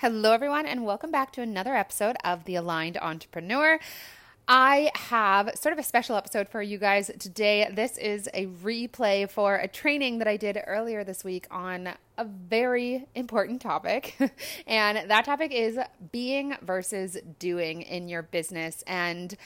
Hello, everyone, and welcome back to another episode of The Aligned Entrepreneur. I have sort of a special episode for you guys today. This is a replay for a training that I did earlier this week on a very important topic. and that topic is being versus doing in your business. And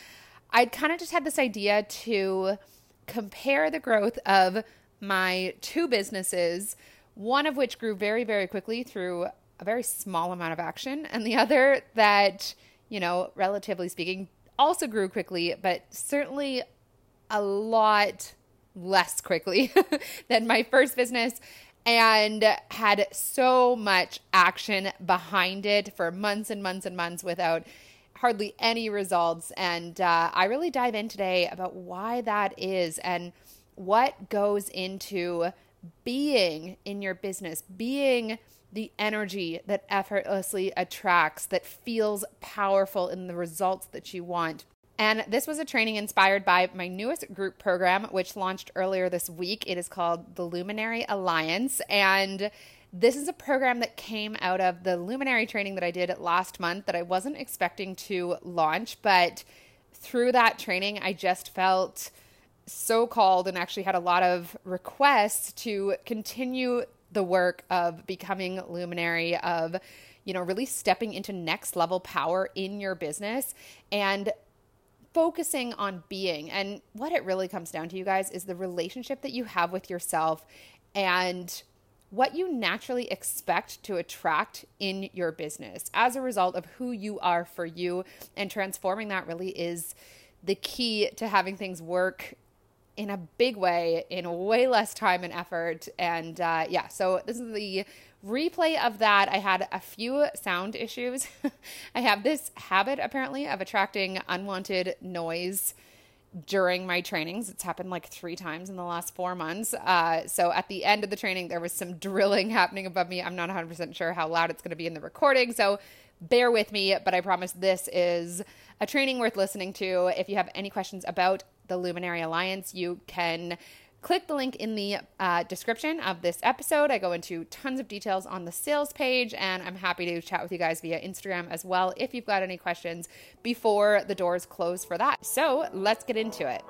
I'd kind of just had this idea to compare the growth of my two businesses, one of which grew very, very quickly through a very small amount of action, and the other that, you know, relatively speaking, also grew quickly, but certainly a lot less quickly than my first business and had so much action behind it for months and months and months without hardly any results. And uh, I really dive in today about why that is and what goes into being in your business, being the energy that effortlessly attracts, that feels powerful in the results that you want. And this was a training inspired by my newest group program, which launched earlier this week. It is called the Luminary Alliance. And this is a program that came out of the Luminary training that I did last month that I wasn't expecting to launch. But through that training, I just felt so called and actually had a lot of requests to continue the work of becoming luminary of you know really stepping into next level power in your business and focusing on being. And what it really comes down to you guys is the relationship that you have with yourself and what you naturally expect to attract in your business as a result of who you are for you. And transforming that really is the key to having things work in a big way in way less time and effort. And uh, yeah, so this is the replay of that. I had a few sound issues. I have this habit apparently of attracting unwanted noise during my trainings. It's happened like three times in the last four months. Uh, so at the end of the training, there was some drilling happening above me. I'm not 100% sure how loud it's going to be in the recording. So bear with me, but I promise this is a training worth listening to. If you have any questions about the Luminary Alliance, you can click the link in the uh, description of this episode. I go into tons of details on the sales page, and I'm happy to chat with you guys via Instagram as well if you've got any questions before the doors close for that. So let's get into it.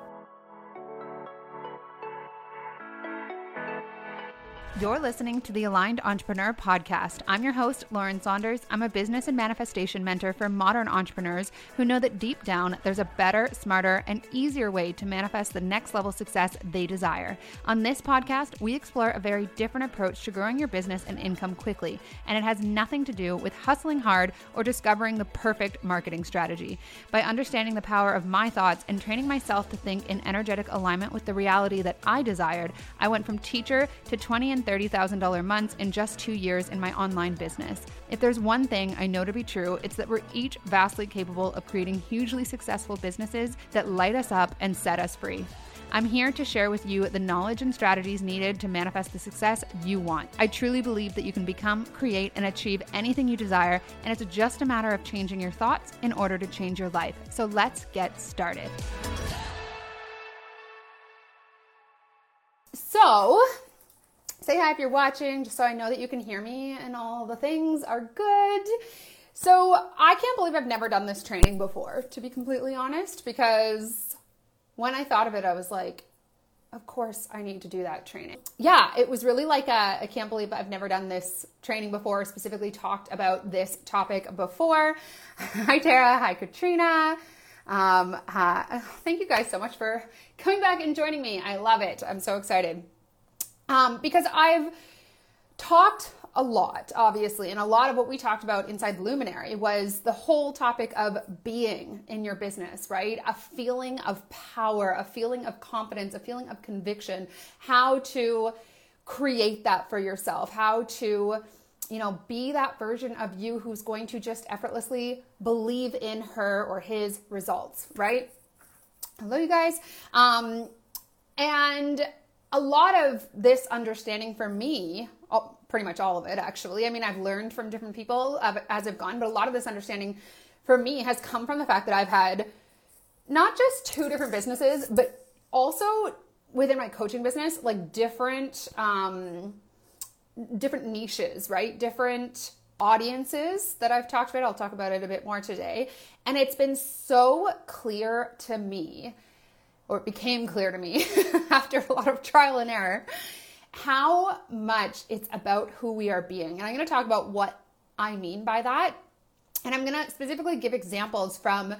You're listening to the Aligned Entrepreneur Podcast. I'm your host, Lauren Saunders. I'm a business and manifestation mentor for modern entrepreneurs who know that deep down there's a better, smarter, and easier way to manifest the next level success they desire. On this podcast, we explore a very different approach to growing your business and income quickly, and it has nothing to do with hustling hard or discovering the perfect marketing strategy. By understanding the power of my thoughts and training myself to think in energetic alignment with the reality that I desired, I went from teacher to 20 and $30,000 months in just two years in my online business. If there's one thing I know to be true, it's that we're each vastly capable of creating hugely successful businesses that light us up and set us free. I'm here to share with you the knowledge and strategies needed to manifest the success you want. I truly believe that you can become, create, and achieve anything you desire, and it's just a matter of changing your thoughts in order to change your life. So let's get started. So, say hi if you're watching, just so I know that you can hear me and all the things are good. So, I can't believe I've never done this training before, to be completely honest, because when I thought of it, I was like, of course I need to do that training. Yeah, it was really like I can't believe I've never done this training before, specifically talked about this topic before. hi, Tara. Hi, Katrina. Um, uh, thank you guys so much for coming back and joining me. I love it. I'm so excited um, because I've talked a lot, obviously, and a lot of what we talked about inside Luminary was the whole topic of being in your business, right? A feeling of power, a feeling of confidence, a feeling of conviction, how to create that for yourself, how to you know, be that version of you who's going to just effortlessly believe in her or his results, right? Hello, you guys. Um, and a lot of this understanding for me, pretty much all of it actually, I mean, I've learned from different people as I've gone, but a lot of this understanding for me has come from the fact that I've had not just two different businesses, but also within my coaching business, like different, um, different niches, right? Different audiences that I've talked about. I'll talk about it a bit more today. And it's been so clear to me, or it became clear to me after a lot of trial and error, how much it's about who we are being. And I'm going to talk about what I mean by that. And I'm going to specifically give examples from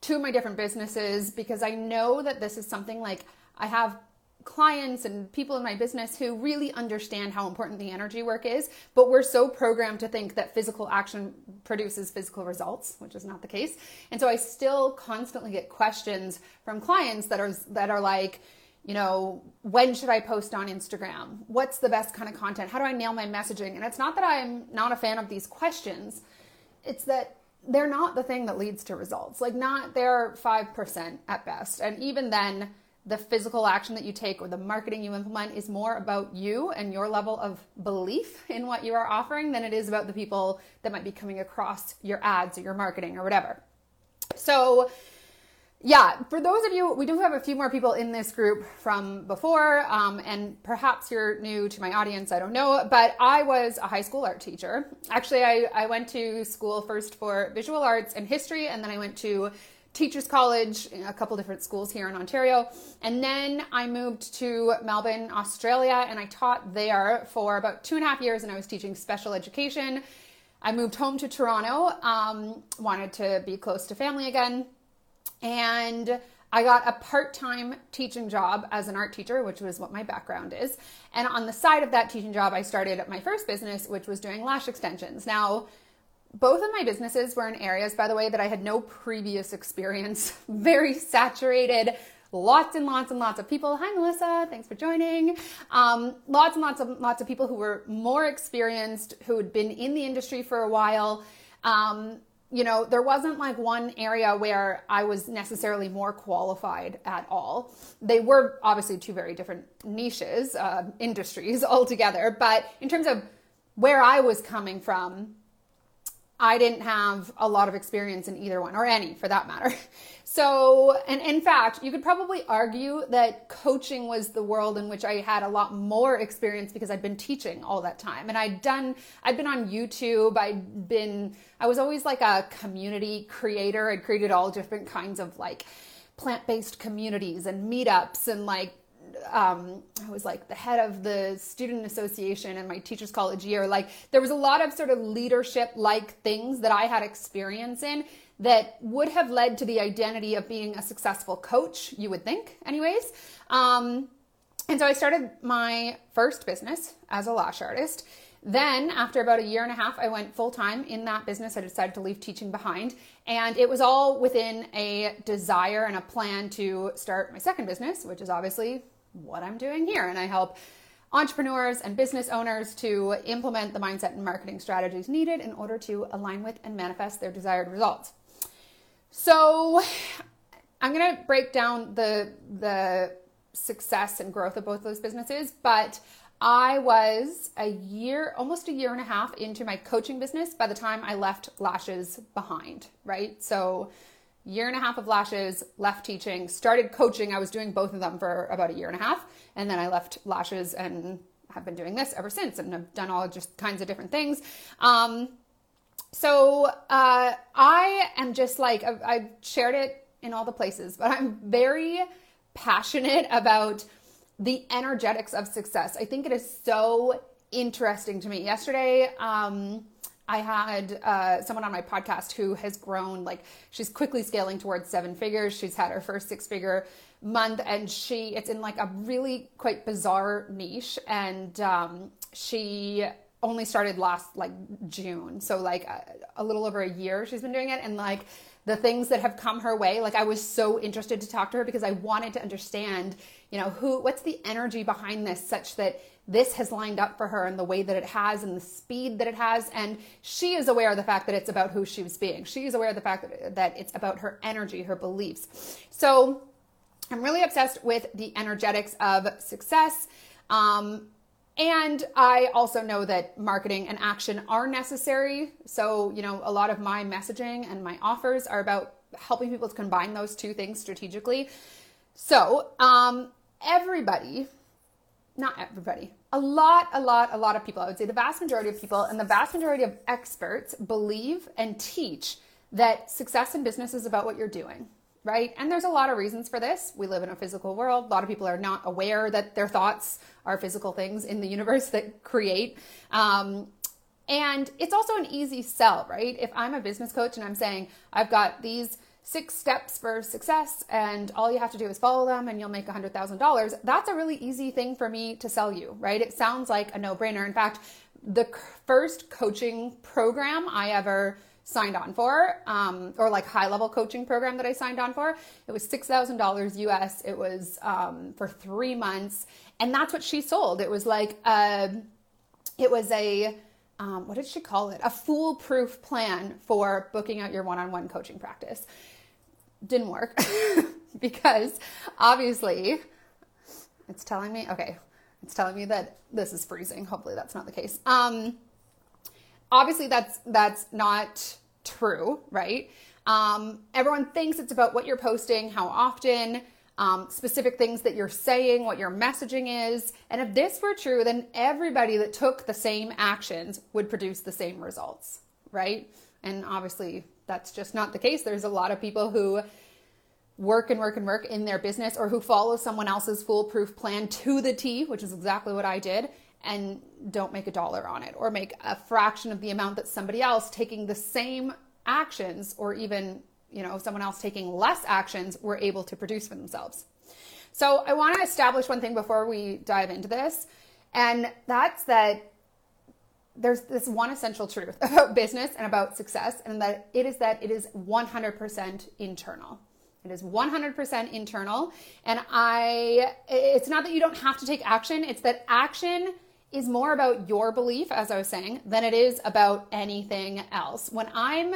two of my different businesses because I know that this is something like I have clients and people in my business who really understand how important the energy work is, but we're so programmed to think that physical action produces physical results, which is not the case. And so I still constantly get questions from clients that are that are like, you know, when should I post on Instagram? What's the best kind of content? How do I nail my messaging? And it's not that I'm not a fan of these questions. It's that they're not the thing that leads to results. Like not they're 5% at best. And even then the physical action that you take or the marketing you implement is more about you and your level of belief in what you are offering than it is about the people that might be coming across your ads or your marketing or whatever. So, yeah, for those of you, we do have a few more people in this group from before, um, and perhaps you're new to my audience, I don't know, but I was a high school art teacher. Actually, I, I went to school first for visual arts and history, and then I went to Teachers College, a couple different schools here in Ontario. And then I moved to Melbourne, Australia, and I taught there for about two and a half years, and I was teaching special education. I moved home to Toronto, um, wanted to be close to family again, and I got a part time teaching job as an art teacher, which was what my background is. And on the side of that teaching job, I started my first business, which was doing lash extensions. Now, both of my businesses were in areas, by the way, that I had no previous experience. Very saturated, lots and lots and lots of people. Hi, Melissa. Thanks for joining. Um, lots and lots of lots of people who were more experienced, who had been in the industry for a while. Um, you know, there wasn't like one area where I was necessarily more qualified at all. They were obviously two very different niches, uh, industries altogether. But in terms of where I was coming from, I didn't have a lot of experience in either one, or any for that matter. So, and in fact, you could probably argue that coaching was the world in which I had a lot more experience because I'd been teaching all that time. And I'd done, I'd been on YouTube, I'd been, I was always like a community creator. I'd created all different kinds of like plant based communities and meetups and like um, I was like the head of the student association in my teachers college year. Like there was a lot of sort of leadership like things that I had experience in that would have led to the identity of being a successful coach, you would think, anyways. Um, and so I started my first business as a lash artist. Then, after about a year and a half, I went full time in that business. I decided to leave teaching behind. And it was all within a desire and a plan to start my second business, which is obviously what I'm doing here. And I help entrepreneurs and business owners to implement the mindset and marketing strategies needed in order to align with and manifest their desired results. So I'm going to break down the the success and growth of both those businesses, but I was a year, almost a year and a half into my coaching business by the time I left lashes behind, right? So year and a half of lashes, left teaching, started coaching. I was doing both of them for about a year and a half. And then I left lashes and have been doing this ever since and have done all just kinds of different things. Um, so uh, I am just like, I've, I've shared it in all the places, but I'm very passionate about the energetics of success. I think it is so interesting to me. Yesterday, um, I had uh, someone on my podcast who has grown, like, she's quickly scaling towards seven figures. She's had her first six figure month, and she, it's in like a really quite bizarre niche. And um, she only started last like June. So, like, a, a little over a year she's been doing it. And like, the things that have come her way, like, I was so interested to talk to her because I wanted to understand, you know, who, what's the energy behind this such that this has lined up for her and the way that it has and the speed that it has. And she is aware of the fact that it's about who she was being. She is aware of the fact that, that it's about her energy, her beliefs. So I'm really obsessed with the energetics of success. Um, and I also know that marketing and action are necessary. So, you know, a lot of my messaging and my offers are about helping people to combine those two things strategically. So, um, everybody not everybody, a lot, a lot, a lot of people, I would say the vast majority of people and the vast majority of experts believe and teach that success in business is about what you're doing, right? And there's a lot of reasons for this. We live in a physical world. A lot of people are not aware that their thoughts are physical things in the universe that create. Um, and it's also an easy sell, right? If I'm a business coach and I'm saying, I've got these six steps for success and all you have to do is follow them and you'll make $100,000, that's a really easy thing for me to sell you, right? It sounds like a no brainer. In fact, the first coaching program I ever signed on for, um, or like high level coaching program that I signed on for, it was $6,000 US. It was um, for three months. And that's what she sold. It was like, uh, it was a, um, what did she call it? A foolproof plan for booking out your one on one coaching practice didn't work because obviously it's telling me, okay, it's telling me that this is freezing. Hopefully that's not the case. Um, obviously that's, that's not true, right? Um, everyone thinks it's about what you're posting, how often, um, specific things that you're saying, what your messaging is. And if this were true, then everybody that took the same actions would produce the same results, right? And obviously, that's just not the case. There's a lot of people who work and work and work in their business or who follow someone else's foolproof plan to the T, which is exactly what I did, and don't make a dollar on it or make a fraction of the amount that somebody else taking the same actions or even, you know, someone else taking less actions were able to produce for themselves. So I want to establish one thing before we dive into this, and that's that there's this one essential truth about business and about success, and that it is that it is 100% internal. It is 100% internal. And I, it's not that you don't have to take action, it's that action is more about your belief, as I was saying, than it is about anything else. When I'm,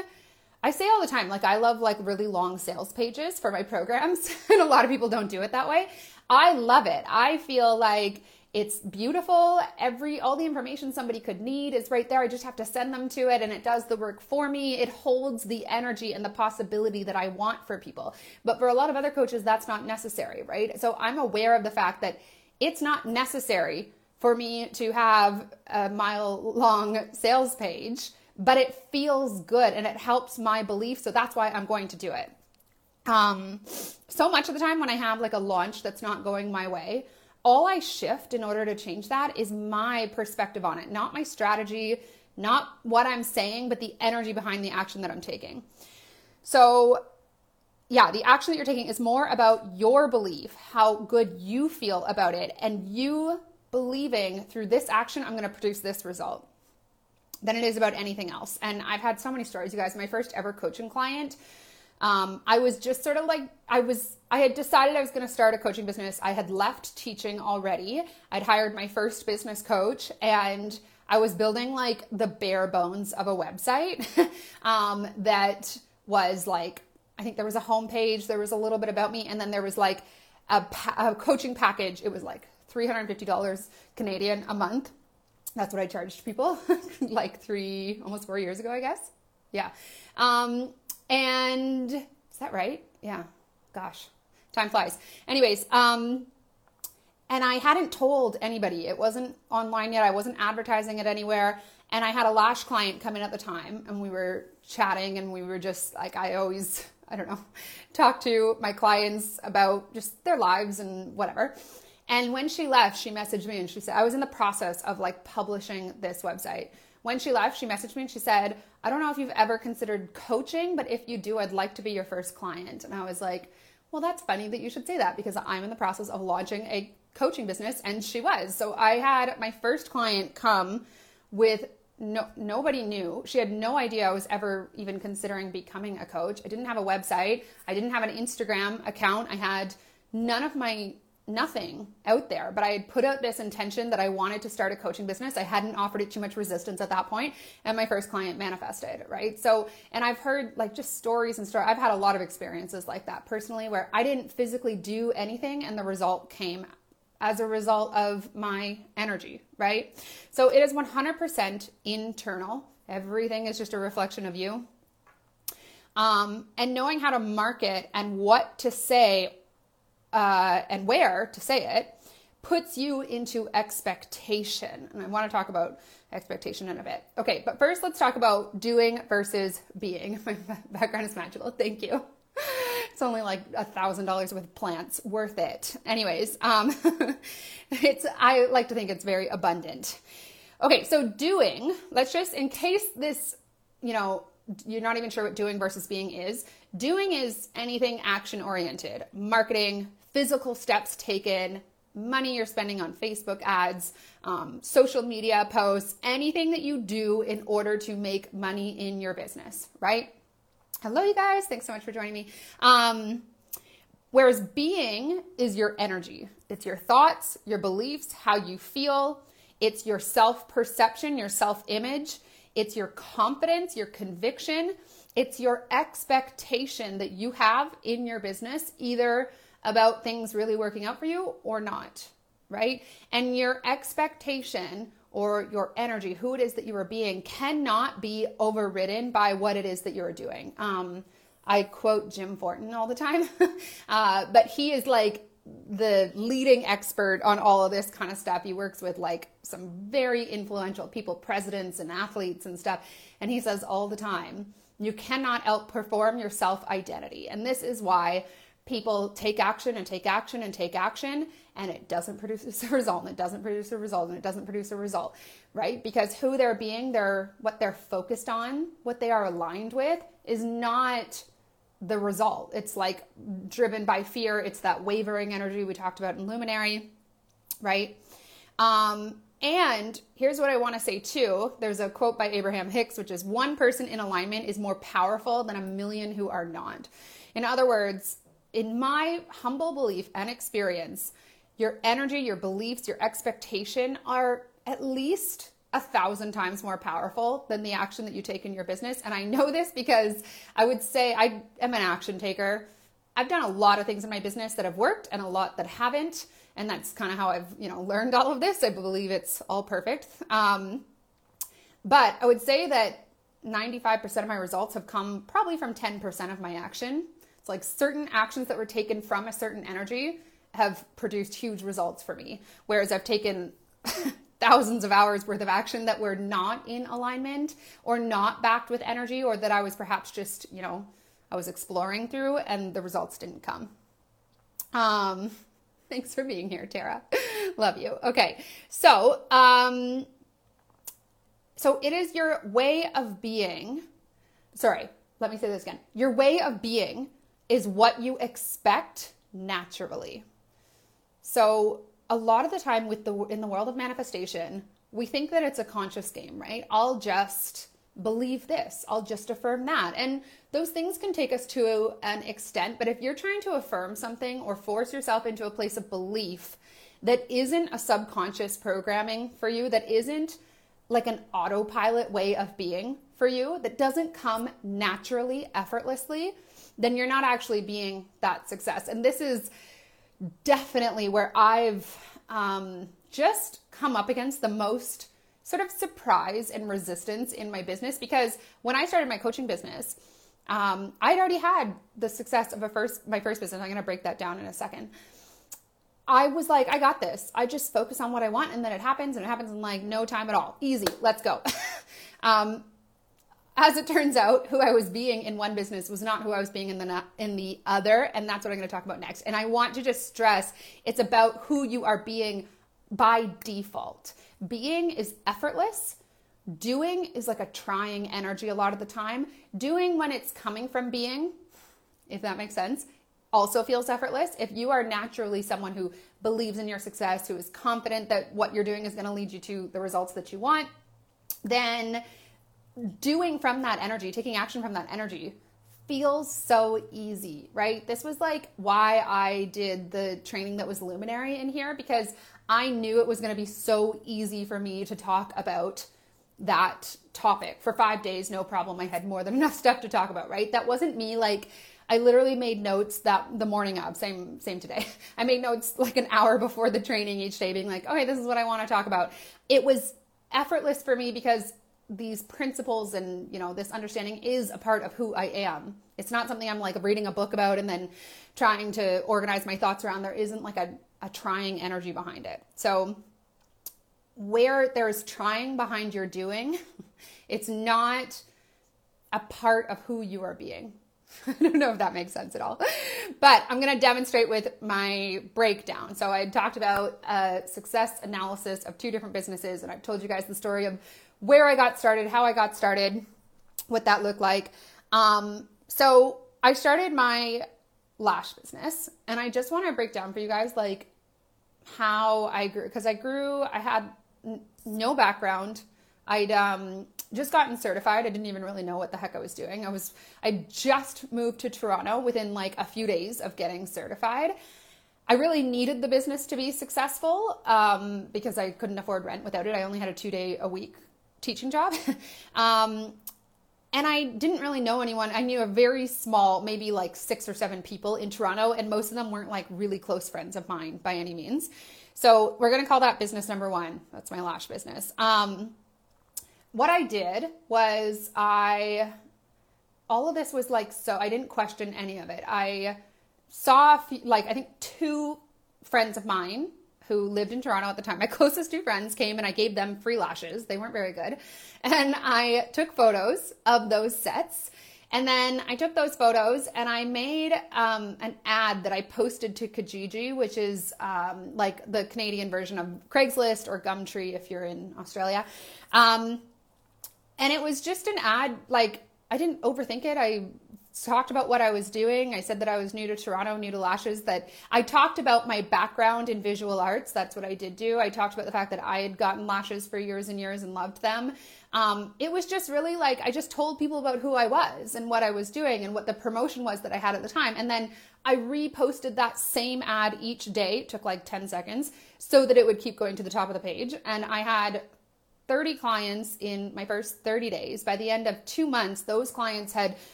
I say all the time, like I love like really long sales pages for my programs, and a lot of people don't do it that way. I love it. I feel like it's beautiful. Every all the information somebody could need is right there. I just have to send them to it and it does the work for me. It holds the energy and the possibility that I want for people. But for a lot of other coaches that's not necessary, right? So I'm aware of the fact that it's not necessary for me to have a mile long sales page, but it feels good and it helps my belief, so that's why I'm going to do it. Um so much of the time when I have like a launch that's not going my way, all I shift in order to change that is my perspective on it, not my strategy, not what I'm saying, but the energy behind the action that I'm taking. So, yeah, the action that you're taking is more about your belief, how good you feel about it, and you believing through this action, I'm going to produce this result than it is about anything else. And I've had so many stories, you guys. My first ever coaching client um, I was just sort of like, I was, I had decided I was going to start a coaching business. I had left teaching already. I'd hired my first business coach and I was building like the bare bones of a website um, that was like, I think there was a homepage, there was a little bit about me, and then there was like a, pa- a coaching package. It was like $350 Canadian a month. That's what I charged people like three, almost four years ago, I guess. Yeah. Um, and is that right? Yeah. Gosh, time flies. Anyways, um, and I hadn't told anybody. It wasn't online yet. I wasn't advertising it anywhere. And I had a lash client come in at the time, and we were chatting, and we were just like, I always, I don't know, talk to my clients about just their lives and whatever. And when she left, she messaged me and she said, I was in the process of like publishing this website. When she left, she messaged me and she said, I don't know if you've ever considered coaching, but if you do, I'd like to be your first client. And I was like, well, that's funny that you should say that because I'm in the process of launching a coaching business. And she was. So I had my first client come with no, nobody knew. She had no idea I was ever even considering becoming a coach. I didn't have a website. I didn't have an Instagram account. I had none of my nothing out there, but I had put out this intention that I wanted to start a coaching business. I hadn't offered it too much resistance at that point, and my first client manifested, right? So, and I've heard like just stories and stories. I've had a lot of experiences like that personally where I didn't physically do anything and the result came as a result of my energy, right? So it is 100% internal. Everything is just a reflection of you. Um, and knowing how to market and what to say uh, and where to say it puts you into expectation. And I want to talk about expectation in a bit. Okay, but first let's talk about doing versus being. My background is magical. Thank you. It's only like a thousand dollars with plants, worth it. Anyways, um, it's I like to think it's very abundant. Okay, so doing. Let's just in case this, you know, you're not even sure what doing versus being is. Doing is anything action oriented, marketing, physical steps taken, money you're spending on Facebook ads, um, social media posts, anything that you do in order to make money in your business, right? Hello, you guys. Thanks so much for joining me. Um, whereas being is your energy, it's your thoughts, your beliefs, how you feel, it's your self perception, your self image, it's your confidence, your conviction, it's your expectation that you have in your business, either about things really working out for you or not, right? And your expectation or your energy, who it is that you are being, cannot be overridden by what it is that you're doing. Um, I quote Jim Fortin all the time, uh, but he is like the leading expert on all of this kind of stuff. He works with like some very influential people, presidents and athletes and stuff. And he says all the time, you cannot outperform your self identity. And this is why people take action and take action and take action and it doesn't produce a result and it doesn't produce a result and it doesn't produce a result right because who they're being they're what they're focused on what they are aligned with is not the result it's like driven by fear it's that wavering energy we talked about in luminary right um, and here's what I want to say too. There's a quote by Abraham Hicks, which is one person in alignment is more powerful than a million who are not. In other words, in my humble belief and experience, your energy, your beliefs, your expectation are at least a thousand times more powerful than the action that you take in your business. And I know this because I would say I am an action taker. I've done a lot of things in my business that have worked and a lot that haven't. And that's kind of how I've, you know, learned all of this. I believe it's all perfect. Um, but I would say that 95% of my results have come probably from 10% of my action. It's like certain actions that were taken from a certain energy have produced huge results for me. Whereas I've taken thousands of hours worth of action that were not in alignment or not backed with energy or that I was perhaps just, you know, I was exploring through and the results didn't come. Um, thanks for being here, Tara. Love you. Okay. So, um, so it is your way of being. Sorry, let me say this again. Your way of being is what you expect naturally. So, a lot of the time with the in the world of manifestation, we think that it's a conscious game, right? I'll just believe this, I'll just affirm that. And those things can take us to an extent, but if you're trying to affirm something or force yourself into a place of belief that isn't a subconscious programming for you, that isn't like an autopilot way of being for you, that doesn't come naturally, effortlessly, then you're not actually being that success. And this is definitely where I've um, just come up against the most sort of surprise and resistance in my business because when I started my coaching business, um, I'd already had the success of a first my first business. I'm going to break that down in a second. I was like, I got this. I just focus on what I want, and then it happens, and it happens in like no time at all. Easy, let's go. um, as it turns out, who I was being in one business was not who I was being in the in the other, and that's what I'm going to talk about next. And I want to just stress it's about who you are being by default. Being is effortless. Doing is like a trying energy a lot of the time. Doing when it's coming from being, if that makes sense, also feels effortless. If you are naturally someone who believes in your success, who is confident that what you're doing is going to lead you to the results that you want, then doing from that energy, taking action from that energy feels so easy, right? This was like why I did the training that was luminary in here because I knew it was going to be so easy for me to talk about that topic for 5 days no problem. I had more than enough stuff to talk about, right? That wasn't me like I literally made notes that the morning of, same same today. I made notes like an hour before the training each day being like, "Okay, this is what I want to talk about." It was effortless for me because these principles and you know this understanding is a part of who I am. It's not something I'm like reading a book about and then trying to organize my thoughts around. There isn't like a a trying energy behind it. So where there's trying behind your doing, it's not a part of who you are being. I don't know if that makes sense at all. But I'm going to demonstrate with my breakdown. So I talked about a success analysis of two different businesses, and I've told you guys the story of where I got started, how I got started, what that looked like. Um, so I started my lash business, and I just want to break down for you guys like how I grew because I grew. I had n- no background. I'd um, just gotten certified. I didn't even really know what the heck I was doing. I was I just moved to Toronto within like a few days of getting certified. I really needed the business to be successful um, because I couldn't afford rent without it. I only had a two day a week teaching job. um, and I didn't really know anyone. I knew a very small, maybe like six or seven people in Toronto, and most of them weren't like really close friends of mine by any means. So we're gonna call that business number one. That's my lash business. Um, what I did was I, all of this was like, so I didn't question any of it. I saw, like, I think two friends of mine who lived in Toronto at the time, my closest two friends came and I gave them free lashes. They weren't very good. And I took photos of those sets. And then I took those photos and I made um, an ad that I posted to Kijiji, which is um, like the Canadian version of Craigslist or Gumtree if you're in Australia. Um, and it was just an ad, like, I didn't overthink it. I talked about what I was doing. I said that I was new to Toronto, new to lashes, that I talked about my background in visual arts. That's what I did do. I talked about the fact that I had gotten lashes for years and years and loved them. Um, it was just really like I just told people about who I was and what I was doing and what the promotion was that I had at the time. And then I reposted that same ad each day. It took like 10 seconds so that it would keep going to the top of the page. And I had 30 clients in my first 30 days. By the end of two months, those clients had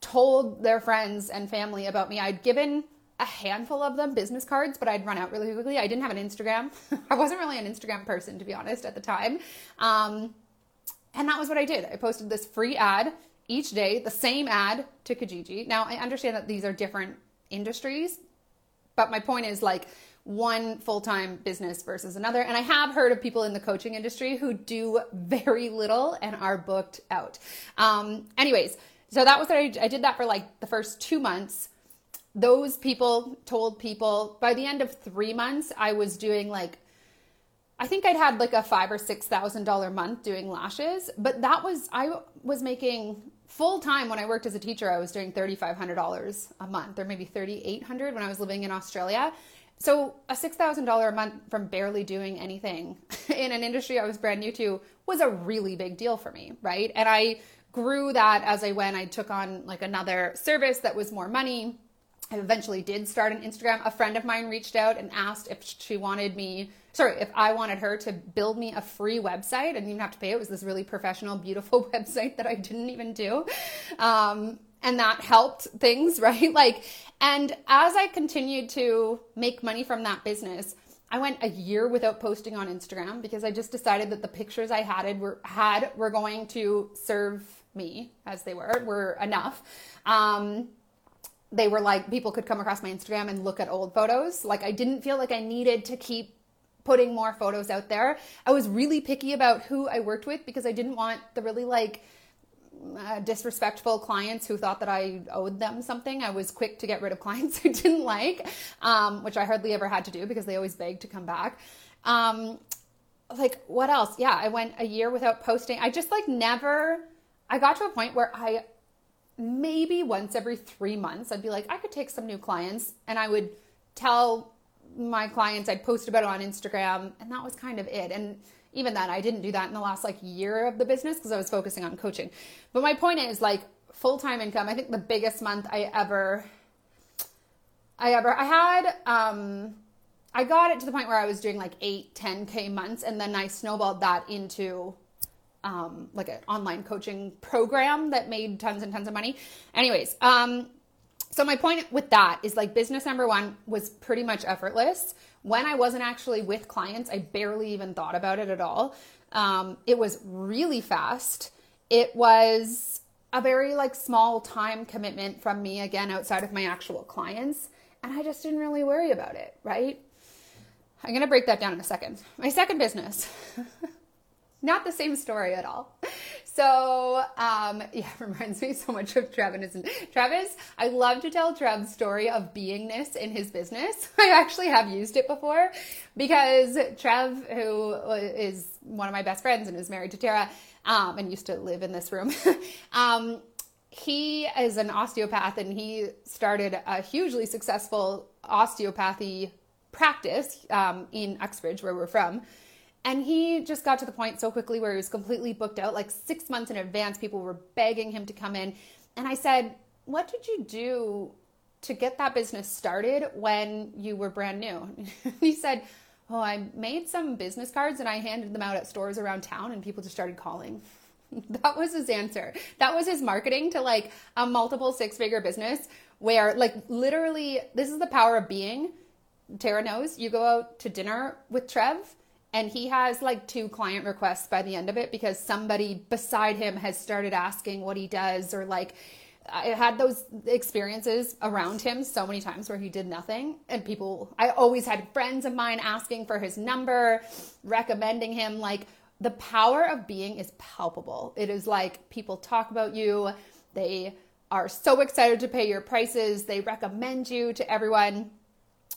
told their friends and family about me. I'd given a handful of them business cards, but I'd run out really quickly. I didn't have an Instagram. I wasn't really an Instagram person, to be honest, at the time. Um, and that was what I did. I posted this free ad each day, the same ad to Kijiji. Now, I understand that these are different industries, but my point is like, one full time business versus another. And I have heard of people in the coaching industry who do very little and are booked out. Um, anyways, so that was what I, I did that for like the first two months. Those people told people by the end of three months, I was doing like I think I'd had like a five or six thousand dollar month doing lashes, but that was I was making full time when I worked as a teacher. I was doing thirty five hundred dollars a month, or maybe thirty eight hundred when I was living in Australia, so a $6,000 a month from barely doing anything in an industry I was brand new to was a really big deal for me, right? And I grew that as I went. I took on like another service that was more money. I eventually did start an Instagram. A friend of mine reached out and asked if she wanted me, sorry, if I wanted her to build me a free website. I didn't even have to pay. It was this really professional, beautiful website that I didn't even do. Um, and that helped things, right? Like, and as I continued to make money from that business, I went a year without posting on Instagram because I just decided that the pictures I had were had were going to serve me as they were were enough. Um, they were like people could come across my Instagram and look at old photos. Like I didn't feel like I needed to keep putting more photos out there. I was really picky about who I worked with because I didn't want the really like uh, disrespectful clients who thought that I owed them something. I was quick to get rid of clients who didn't like, um, which I hardly ever had to do because they always begged to come back. Um, like what else? Yeah, I went a year without posting. I just like never. I got to a point where I maybe once every three months I'd be like, I could take some new clients, and I would tell my clients I'd post about it on Instagram, and that was kind of it. And even then i didn't do that in the last like year of the business because i was focusing on coaching but my point is like full-time income i think the biggest month i ever i ever i had um i got it to the point where i was doing like 8 10k months and then i snowballed that into um like an online coaching program that made tons and tons of money anyways um so my point with that is like business number one was pretty much effortless when I wasn't actually with clients, I barely even thought about it at all. Um, it was really fast. It was a very like small time commitment from me again outside of my actual clients, and I just didn't really worry about it, right? I'm to break that down in a second. My second business, not the same story at all. So, um, yeah, it reminds me so much of Travis. Travis, I love to tell Trev's story of beingness in his business. I actually have used it before because Trev, who is one of my best friends and is married to Tara, um, and used to live in this room, um, he is an osteopath and he started a hugely successful osteopathy practice um, in Uxbridge, where we're from. And he just got to the point so quickly where he was completely booked out, like six months in advance. People were begging him to come in. And I said, What did you do to get that business started when you were brand new? he said, Oh, I made some business cards and I handed them out at stores around town, and people just started calling. that was his answer. That was his marketing to like a multiple six figure business where, like, literally, this is the power of being. Tara knows you go out to dinner with Trev and he has like two client requests by the end of it because somebody beside him has started asking what he does or like I had those experiences around him so many times where he did nothing. And people I always had friends of mine asking for his number recommending him. Like the power of being is palpable. It is like people talk about you. They are so excited to pay your prices. They recommend you to everyone.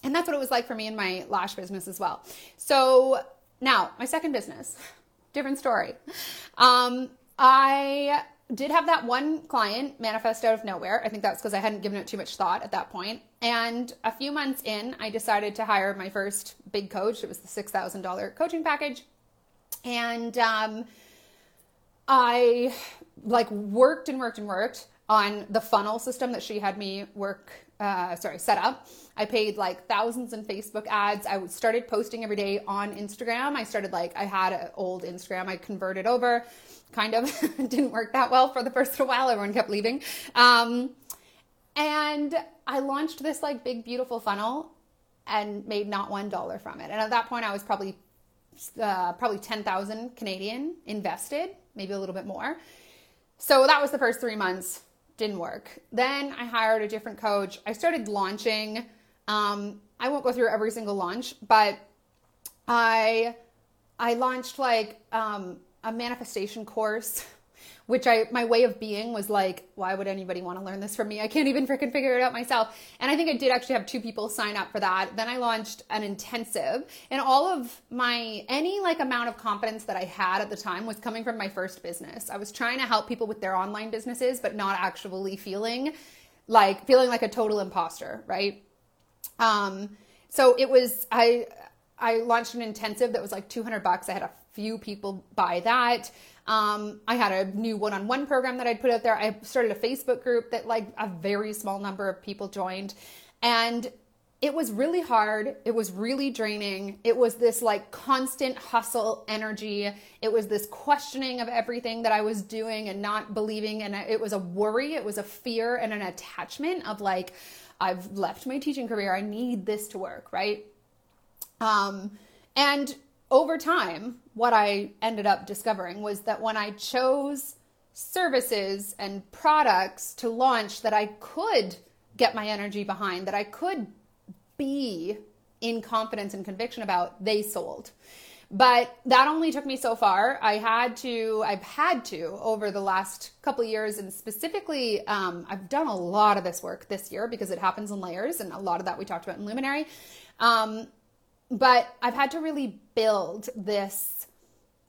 And that's what it was like for me in my lash business as well. So now, my second business, different story. Um, I did have that one client manifest out of nowhere. I think that's because I hadn't given it too much thought at that point. And a few months in, I decided to hire my first big coach. It was the $6,000 coaching package. And um, I like worked and worked and worked on the funnel system that she had me work uh, sorry, set up. I paid like thousands in Facebook ads. I started posting every day on Instagram. I started like, I had an old Instagram, I converted over, kind of didn't work that well for the first little while. Everyone kept leaving. Um, and I launched this like big, beautiful funnel and made not one dollar from it. And at that point, I was probably uh, probably 10,000 Canadian invested, maybe a little bit more. So that was the first three months didn't work. Then I hired a different coach. I started launching. Um, I won't go through every single launch, but I I launched like um, a manifestation course which I my way of being was like, why would anybody want to learn this from me? I can't even freaking figure it out myself. And I think I did actually have two people sign up for that. Then I launched an intensive, and all of my any like amount of confidence that I had at the time was coming from my first business. I was trying to help people with their online businesses, but not actually feeling like feeling like a total imposter, right? Um, so it was I I launched an intensive that was like 200 bucks. I had a few people buy that. Um, I had a new one on one program that I'd put out there. I started a Facebook group that, like, a very small number of people joined. And it was really hard. It was really draining. It was this like constant hustle energy. It was this questioning of everything that I was doing and not believing. And it was a worry, it was a fear and an attachment of like, I've left my teaching career. I need this to work, right? Um, and over time, what I ended up discovering was that when I chose services and products to launch that I could get my energy behind, that I could be in confidence and conviction about, they sold. But that only took me so far. I had to, I've had to over the last couple years, and specifically, um, I've done a lot of this work this year because it happens in layers, and a lot of that we talked about in Luminary. Um, but I've had to really build this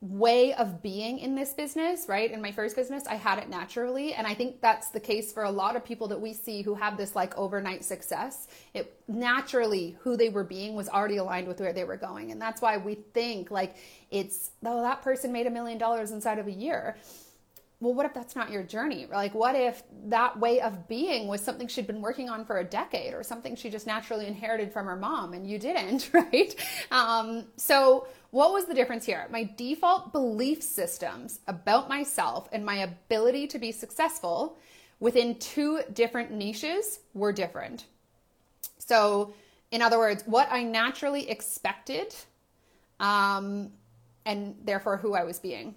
way of being in this business, right? In my first business, I had it naturally. And I think that's the case for a lot of people that we see who have this like overnight success. It naturally, who they were being was already aligned with where they were going. And that's why we think like it's, oh, that person made a million dollars inside of a year well, what if that's not your journey? Like, what if that way of being was something she'd been working on for a decade or something she just naturally inherited from her mom and you didn't, right? Um, so, what was the difference here? My default belief systems about myself and my ability to be successful within two different niches were different. So, in other words, what I naturally expected um, and therefore who I was being.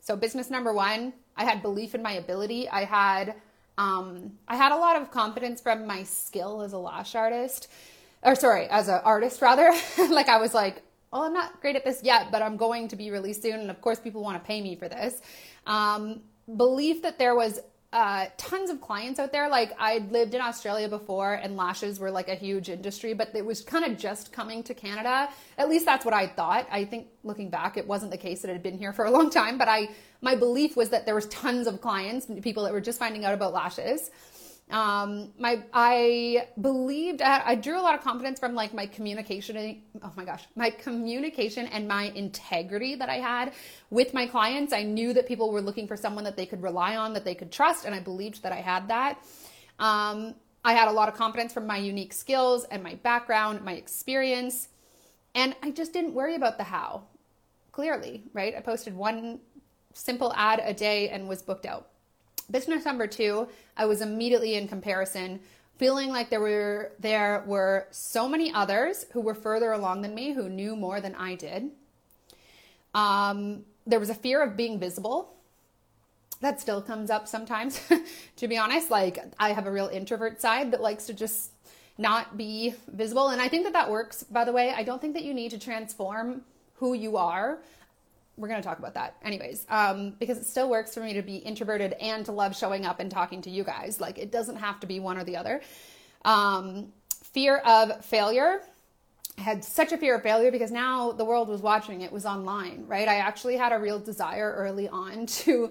So, business number one, I had belief in my ability. I had um, I had a lot of confidence from my skill as a lash artist. or sorry, as an artist rather. like I was like, well, I'm not great at this yet, but I'm going to be really soon. And of course, people want to pay me for this. Um, belief that there was uh, tons of clients out there. Like I'd lived in Australia before and lashes were like a huge industry, but it was kind of just coming to Canada. At least that's what I thought. I think looking back, it wasn't the case that it had been here for a long time, but I, my belief was that there was tons of clients, people that were just finding out about lashes um my i believed I, I, drew a lot of confidence from like my communication oh my gosh my communication and my integrity that i had with my clients. I knew that people were looking for someone that they could rely on that they could trust and i believed that i had that. Um i had a lot of confidence from my unique skills and my background my experience and i just didn't worry about the how clearly right? I posted one simple ad a day and was booked out Business number two, I was immediately in comparison, feeling like there were there were so many others who were further along than me, who knew more than I did. Um, there was a fear of being visible. That still comes up sometimes, to be honest. Like I have a real introvert side that likes to just not be visible, and I think that that works. By the way, I don't think that you need to transform who you are we're going to talk about that anyways um, because it still works for me to be introverted and to love showing up and talking to you guys. Like it doesn't have to be one or the other. Um, fear of failure. I had such a fear of failure because now the world was watching. It was online right? I actually had a real desire early on to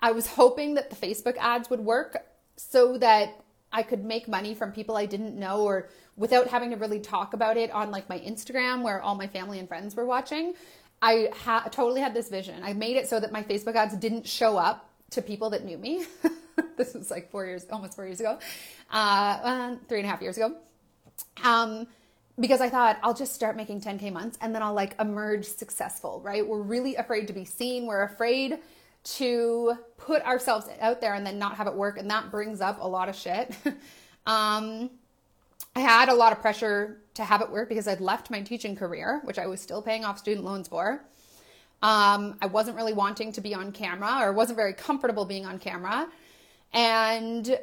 i was hoping that the facebook ads would work so that i could make money from people i didn't know or without having to really talk about it on like my instagram where all my family and friends were watching I ha- totally had this vision. I made it so that my Facebook ads didn't show up to people that knew me. this was like four years, almost four years ago, uh, uh, three and a half years ago. Um, because I thought I'll just start making 10K months and then I'll like emerge successful, right? We're really afraid to be seen. We're afraid to put ourselves out there and then not have it work. And that brings up a lot of shit. um, I had a lot of pressure to have it work because I'd left my teaching career, which I was still paying off student loans for. Um, I wasn't really wanting to be on camera or wasn't very comfortable being on camera. And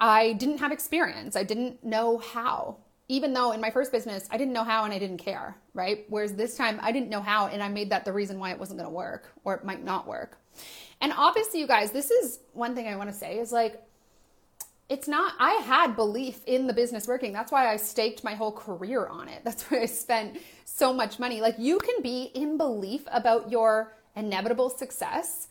I didn't have experience. I didn't know how. Even though in my first business, I didn't know how and I didn't care, right? Whereas this time, I didn't know how and I made that the reason why it wasn't going to work or it might not work. And obviously, you guys, this is one thing I want to say is like, it's not i had belief in the business working. That's why i staked my whole career on it. That's why i spent so much money. Like you can be in belief about your inevitable success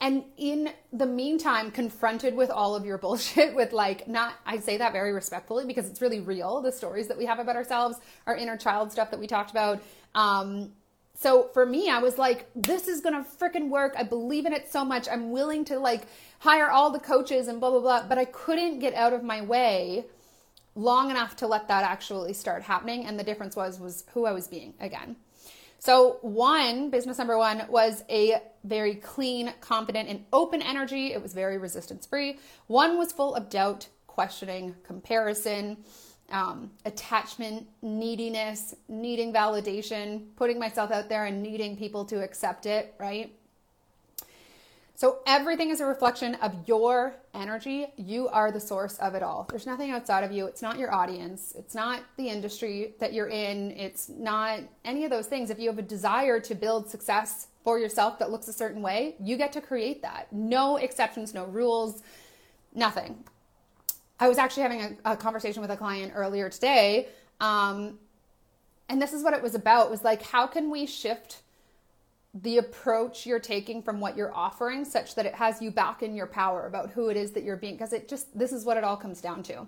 and in the meantime confronted with all of your bullshit with like not i say that very respectfully because it's really real. The stories that we have about ourselves our inner child stuff that we talked about um, so for me i was like this is gonna freaking work i believe in it so much i'm willing to like hire all the coaches and blah, blah, blah. But I couldn't get out of my way long enough to let that actually start happening. And the difference was, was who I was being again. So one, business number one was a very clean, confident, and open energy. It was very resistance free. One was full of doubt, questioning, comparison, um, attachment, neediness, needing validation, putting myself out there and needing people to accept it, right? So everything is a reflection of your energy. You are the source of it all. There's nothing outside of you. It's not your audience. It's not the industry that you're in. It's not any of those things. If you have a desire to build success for yourself that looks a certain way, you get to create that. No exceptions, no rules, nothing. I was actually having a, a conversation with a client earlier today. Um, and this is what it was about was like, how can we shift the approach you're taking from what you're offering such that it has you back in your power about who it is that you're being because it just this is what it all comes down to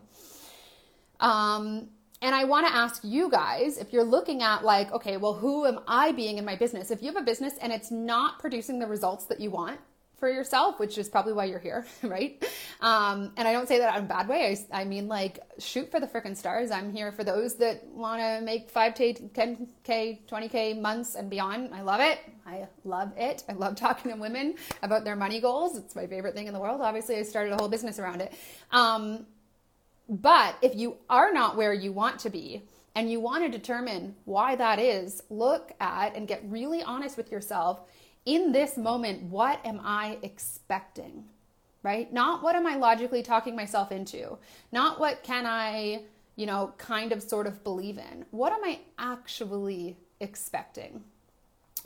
um and I want to ask you guys if you're looking at like, okay, well, who am I being in my business? If you have a business and it's not producing the results that you want, for yourself, which is probably why you're here, right? Um, and I don't say that in a bad way. I, I mean, like, shoot for the freaking stars. I'm here for those that want to make 5K, 10K, 20K months and beyond. I love it. I love it. I love talking to women about their money goals. It's my favorite thing in the world. Obviously, I started a whole business around it. Um, but if you are not where you want to be, and you want to determine why that is, look at and get really honest with yourself in this moment, what am I expecting? Right? Not what am I logically talking myself into? Not what can I, you know, kind of sort of believe in? What am I actually expecting?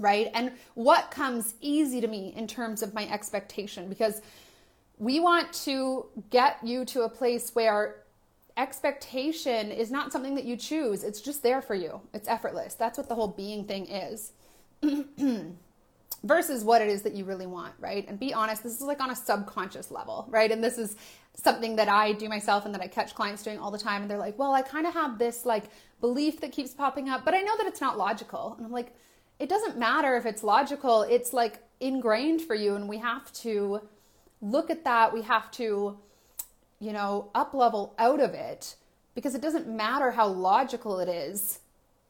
Right? And what comes easy to me in terms of my expectation? Because we want to get you to a place where expectation is not something that you choose. It's just there for you. It's effortless. That's what the whole being thing is. Versus what it is that you really want, right? And be honest, this is like on a subconscious level, right? And this is something that I do myself and that I catch clients doing all the time. And they're like, well, I kind of have this like belief that keeps popping up, but I know that it's not logical. And I'm like, it doesn't matter if it's logical, it's like ingrained for you. And we have to look at that. We have to you know, up level out of it because it doesn't matter how logical it is,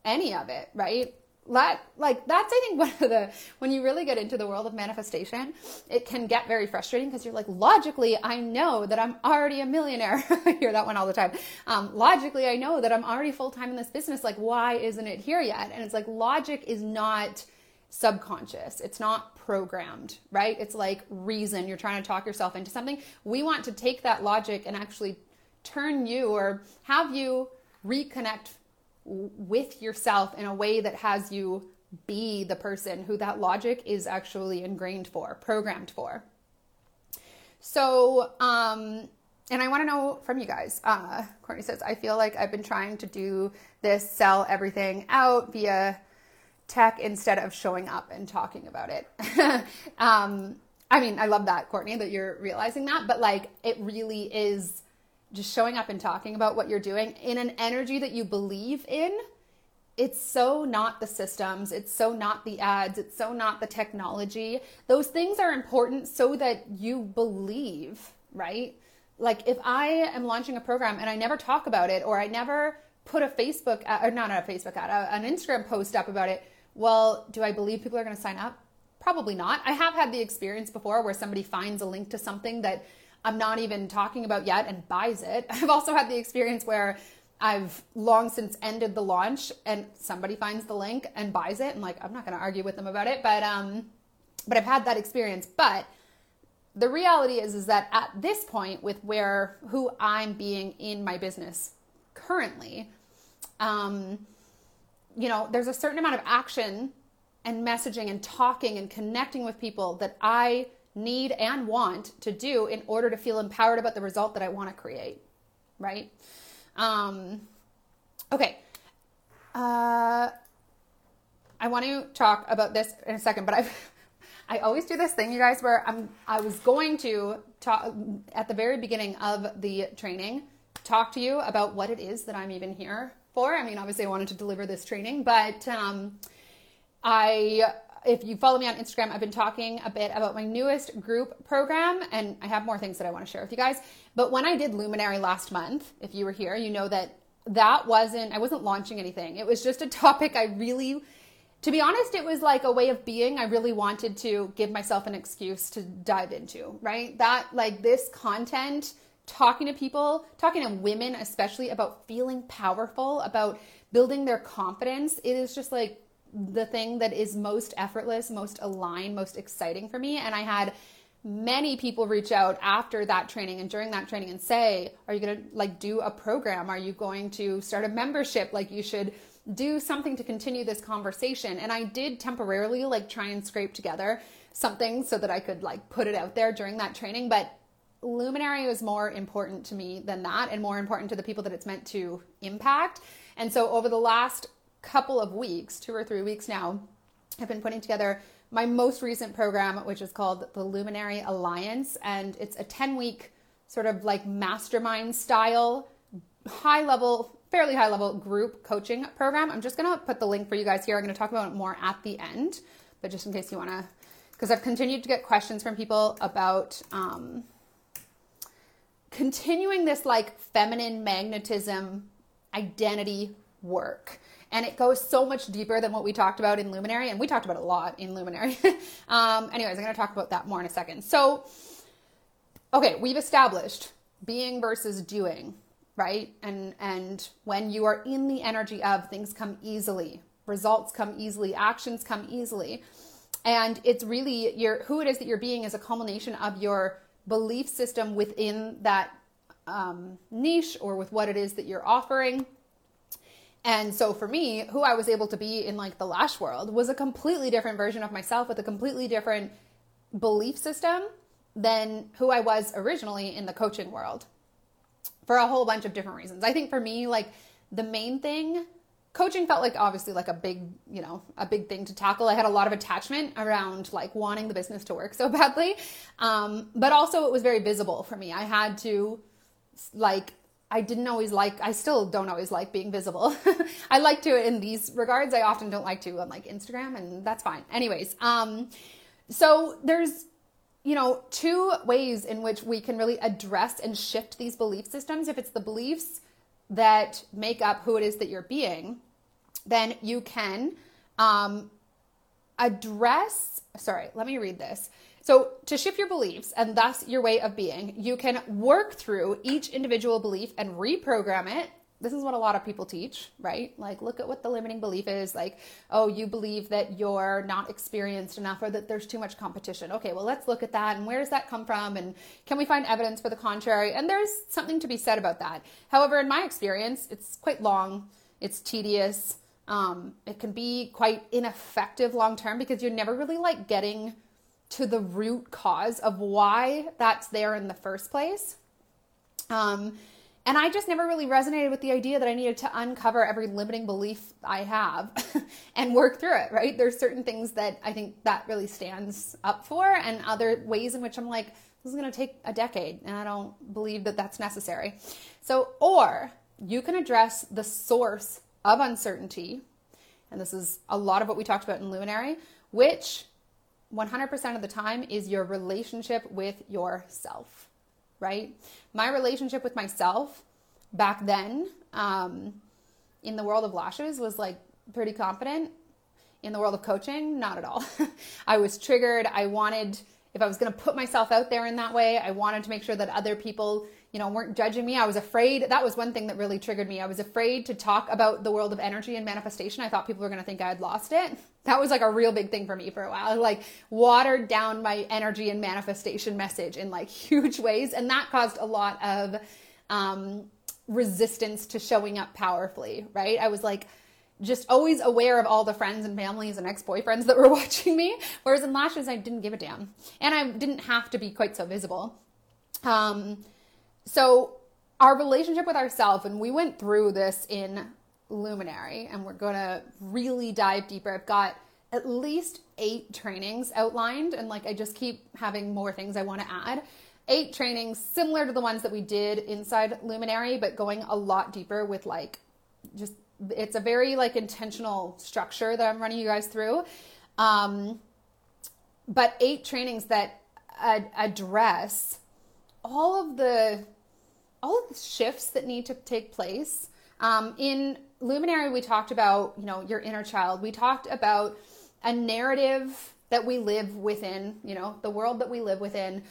any of it, right? That, like that's I think one of the when you really get into the world of manifestation, it can get very frustrating because you're like logically I know that I'm already a millionaire. I hear that one all the time. Um, logically I know that I'm already full time in this business. Like why isn't it here yet? And it's like logic is not subconscious. It's not programmed, right? It's like reason. You're trying to talk yourself into something. We want to take that logic and actually turn you or have you reconnect with yourself in a way that has you be the person who that logic is actually ingrained for, programmed for. So, um, and I want to know from you guys. Uh, Courtney says, I feel like I've been trying to do this, sell everything out via tech instead of showing up and talking about it. um, I mean, I love that, Courtney, that you're realizing that, but like it really is just showing up and talking about what you're doing in an energy that you believe in. It's so not the systems, it's so not the ads, it's so not the technology. Those things are important so that you believe, right? Like if I am launching a program and I never talk about it or I never put a Facebook ad, or not a Facebook ad, an Instagram post up about it, well, do I believe people are going to sign up? Probably not. I have had the experience before where somebody finds a link to something that I'm not even talking about yet and buys it. I've also had the experience where I've long since ended the launch and somebody finds the link and buys it. And like, I'm not going to argue with them about it, but, um, but I've had that experience. But the reality is, is that at this point with where, who I'm being in my business currently, um, you know, there's a certain amount of action and messaging and talking and connecting with people that I need and want to do in order to feel empowered about the result that I want to create. Right? Um, okay. Uh, I want to talk about this in a second, but I I always do this thing, you guys, where I'm I was going to talk at the very beginning of the training, talk to you about what it is that I'm even here for. I mean, obviously, I wanted to deliver this training, but um, I, if you follow me on Instagram, I've been talking a bit about my newest group program, and I have more things that I want to share with you guys. But when I did Luminary last month, if you were here, you know that that wasn't, I wasn't launching anything. It was just a topic I really, to be honest, it was like a way of being I really wanted to give myself an excuse to dive into, right? That, like, this content talking to people, talking to women especially about feeling powerful, about building their confidence, it is just like the thing that is most effortless, most aligned, most exciting for me. And I had many people reach out after that training and during that training and say, Are you going to like do a program? Are you going to start a membership? Like, you should do something to continue this conversation. And I did temporarily like try and scrape together something so that I could like put it out there during that training. But Luminary was more important to me than that and more important to the people that it's meant to impact. And so over the last couple of weeks, two or three weeks now, I've been putting together my most recent program, which is called the Luminary Alliance. And it's a 10 week sort of like mastermind style, high level, fairly high level group coaching program. I'm just going to put the link for you guys here. I'm going to talk about it more at the end, but just in case you want to, because I've continued to get questions from people about, um, continuing this like feminine magnetism identity work. And it goes so much deeper than what we talked about in Luminary. And we talked about a lot in Luminary. um, anyways, I'm going to talk about that more in a second. So, okay, we've established being versus doing, right? And, and when you are in the energy of things come easily, results come easily, actions come easily. And it's really your, who it is that you're being is a culmination of your belief system within that um, niche or with what it is that you're offering. And so for me, who I was able to be in like the lash world was a completely different version of myself with a completely different belief system than who I was originally in the coaching world for a whole bunch of different reasons. I think for me, like the main thing, coaching felt like obviously like a big, you know, a big thing to tackle. I had a lot of attachment around like wanting the business to work so badly. Um, but also it was very visible for me. I had to like I didn't always like, I still don't always like being visible. I like to in these regards. I often don't like to on like Instagram, and that's fine. Anyways, um, so there's, you know, two ways in which we can really address and shift these belief systems. If it's the beliefs that make up who it is that you're being, then you can um, address, sorry, let me read this. So, to shift your beliefs and thus your way of being, you can work through each individual belief and reprogram it. This is what a lot of people teach, right? Like, look at what the limiting belief is. Like, oh, you believe that you're not experienced enough or that there's too much competition. Okay, well, let's look at that and where does that come from? And can we find evidence for the contrary? And there's something to be said about that. However, in my experience, it's quite long, it's tedious. Um, it can be quite ineffective long term because you're never really like getting to the root cause of why that's there in the first place. Um, and I just never really resonated with the idea that I needed to uncover every limiting belief I have and work through it, right? There's certain things that I think that really stands up for, and other ways in which I'm like, this is going to take a decade, and I don't believe that that's necessary. So, or you can address the source of uncertainty, and this is a lot of what we talked about in Luminary, which 100% of the time is your relationship with yourself, right? My relationship with myself back then um, in the world of lashes was like pretty confident. In the world of coaching, not at all. I was triggered. I wanted, if I was going to put myself out there in that way, I wanted to make sure that other people you know, weren't judging me. I was afraid. That was one thing that really triggered me. I was afraid to talk about the world of energy and manifestation. I thought people were going to think I had lost it. That was like a real big thing for me for a while. I like watered down my energy and manifestation message in like huge ways. And that caused a lot of um, resistance to showing up powerfully, right? I was like, just always aware of all the friends and families and ex-boyfriends that were watching me whereas in lashes i didn't give a damn and i didn't have to be quite so visible um, so our relationship with ourselves, and we went through this in Luminary, and we're going to really dive deeper. I've got at least eight trainings outlined, and like I just keep having more things I want to add. Eight trainings similar to the ones that we did inside Luminary, but going a lot deeper with like just it's a very like intentional structure that I'm running you guys through. Um, but eight trainings that ad- address all of the all of the shifts that need to take place. Um, in Luminary, we talked about you know your inner child. We talked about a narrative that we live within, you know, the world that we live within,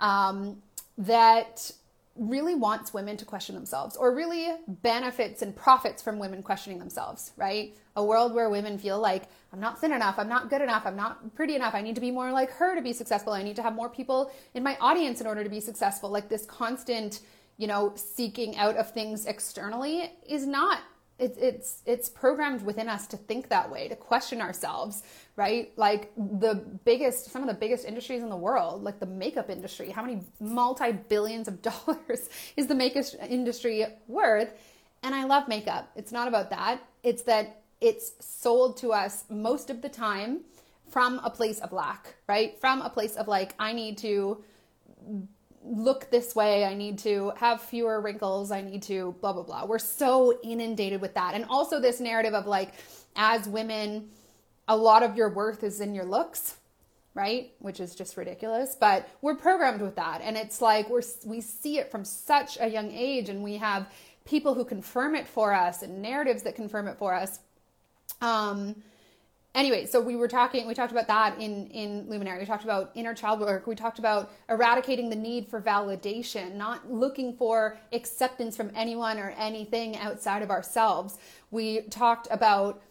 um, that really wants women to question themselves or really benefits and profits from women questioning themselves, right? A world where women feel like, I'm not thin enough, I'm not good enough, I'm not pretty enough, I need to be more like her to be successful, I need to have more people in my audience in order to be successful. Like this constant, you know, seeking out of things externally is not it's it's it's programmed within us to think that way to question ourselves right? Like the biggest some of the biggest industries in the world like the makeup industry how many multi billions of dollars is the makeup industry worth? And i love makeup. It's not about that. It's that it's sold to us most of the time from a place of lack right? From a place of like i need to look this way, I need to have fewer wrinkles, I need to blah, blah, blah. We're so inundated with that. And also, this narrative of like, as women, a lot of your worth is in your looks, right? Which is just ridiculous, but we're programmed with that. And it's like we're, we see it from such a young age, and we have people who confirm it for us and narratives that confirm it for us. Um, anyway, so we were talking, we talked about that in, in Luminary. We talked about inner child work. We talked about eradicating the need for validation, not looking for acceptance from anyone or anything outside of ourselves. We talked about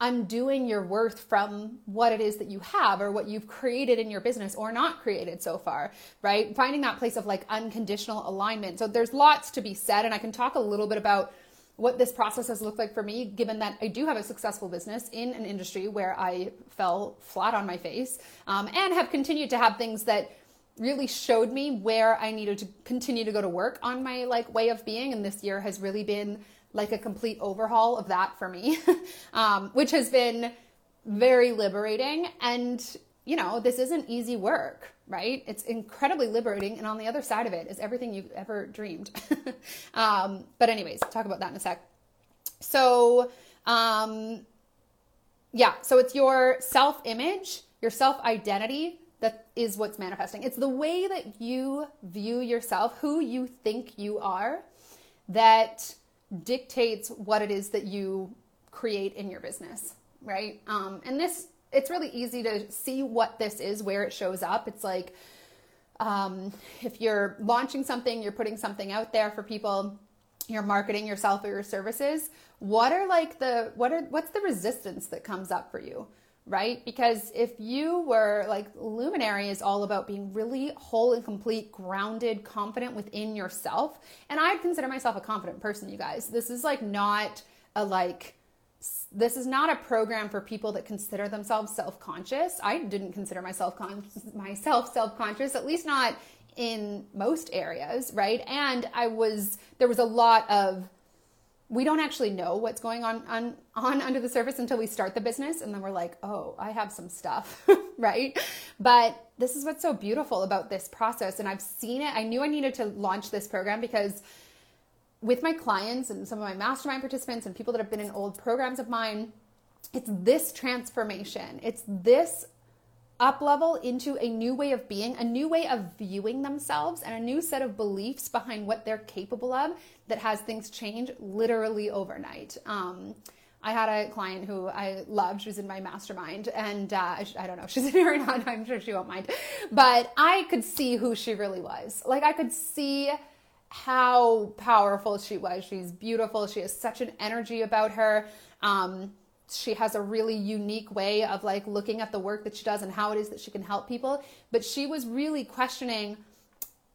undoing your worth from what it is that you have or what you've created in your business or not created so far, right? Finding that place of like unconditional alignment. So there's lots to be said, and I can talk a little bit about what this process has looked like for me, given that I do have a successful business in an industry where I fell flat on my face um, and have continued to have things that really showed me where I needed to continue to go to work on my like way of being. And this year has really been like a complete overhaul of that for me, um, which has been very liberating. And, you know, this isn't easy work, right? It's incredibly liberating. And on the other side of it is everything you've ever dreamed. um, but, anyways, talk about that in a sec. So, um, yeah, so it's your self image, your self identity that is what's manifesting. It's the way that you view yourself, who you think you are, that dictates what it is that you create in your business, right? Um, and this, it's really easy to see what this is, where it shows up. It's like um, if you're launching something, you're putting something out there for people, you're marketing yourself or your services. What are like the what are what's the resistance that comes up for you? right? Because if you were like Luminary is all about being really whole and complete, grounded, confident within yourself. And I'd consider myself a confident person, you guys. This is like not a like, this is not a program for people that consider themselves self-conscious. I didn't consider myself con- myself self-conscious, at least not in most areas, right? And I was there was a lot of we don't actually know what's going on, on on under the surface until we start the business and then we're like oh i have some stuff right but this is what's so beautiful about this process and i've seen it i knew i needed to launch this program because with my clients and some of my mastermind participants and people that have been in old programs of mine it's this transformation it's this up level into a new way of being, a new way of viewing themselves, and a new set of beliefs behind what they're capable of that has things change literally overnight. Um, I had a client who I loved. She was in my mastermind, and uh, I, I, don't know if she's in here or not. I'm sure she won't mind. But I could see who she really was. Like, I could see how powerful she was. She's beautiful. She has such an energy about her. Um, she has a really unique way of like looking at the work that she does and how it is that she can help people but she was really questioning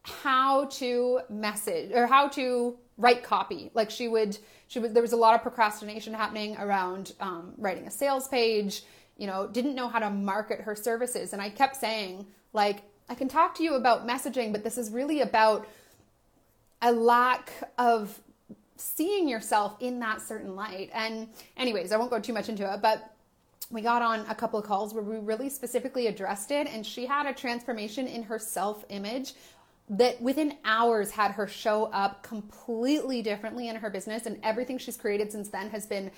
how to message or how to write copy like she would she would there was a lot of procrastination happening around um, writing a sales page you know didn't know how to market her services and i kept saying like i can talk to you about messaging but this is really about a lack of seeing yourself in that certain light. And, anyways, I won't go too much into it, but we got on a couple of calls where we really specifically addressed it, and she had a transformation in her self image that within hours had her show up completely differently in her business, and everything she's created since then has been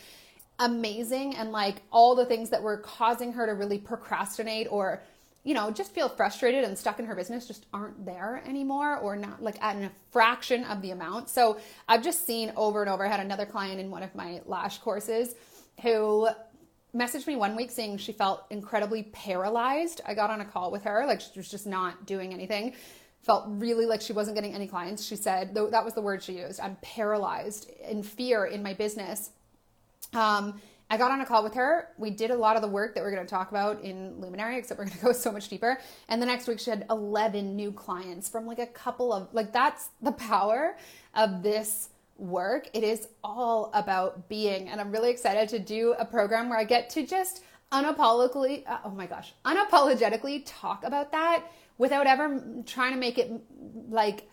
amazing. And like all the things that were causing her to really procrastinate or you know, just feel frustrated and stuck in her business just aren't there anymore or not like at a fraction of the amount. So I've just seen over and over. I had another client in one of my lash courses who messaged me one week saying she felt incredibly paralyzed. I got on a call with her, like she was just not doing anything. Felt really like she wasn't getting any clients. She said, though that was the word she used. I'm paralyzed in fear in my business. Um, I got on a call with her. We did a lot of the work that we're going to talk about in Luminary, except we're going to go so much deeper. And the next week, she had 11 new clients from like a couple of, like, that's the power of this work. It is all about being. And I'm really excited to do a program where I get to just unapologetically, uh, oh my gosh, unapologetically talk about that without ever trying to make it like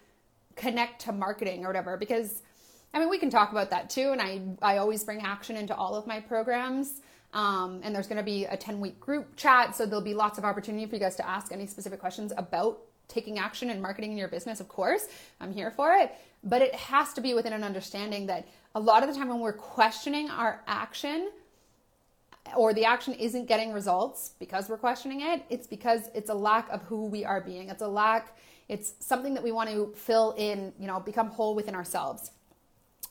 connect to marketing or whatever. Because I mean, we can talk about that too. And I, I always bring action into all of my programs. Um, and there's going to be a 10 week group chat. So there'll be lots of opportunity for you guys to ask any specific questions about taking action and marketing in your business. Of course, I'm here for it. But it has to be within an understanding that a lot of the time when we're questioning our action, or the action isn't getting results because we're questioning it, it's because it's a lack of who we are being. It's a lack, it's something that we want to fill in, you know, become whole within ourselves.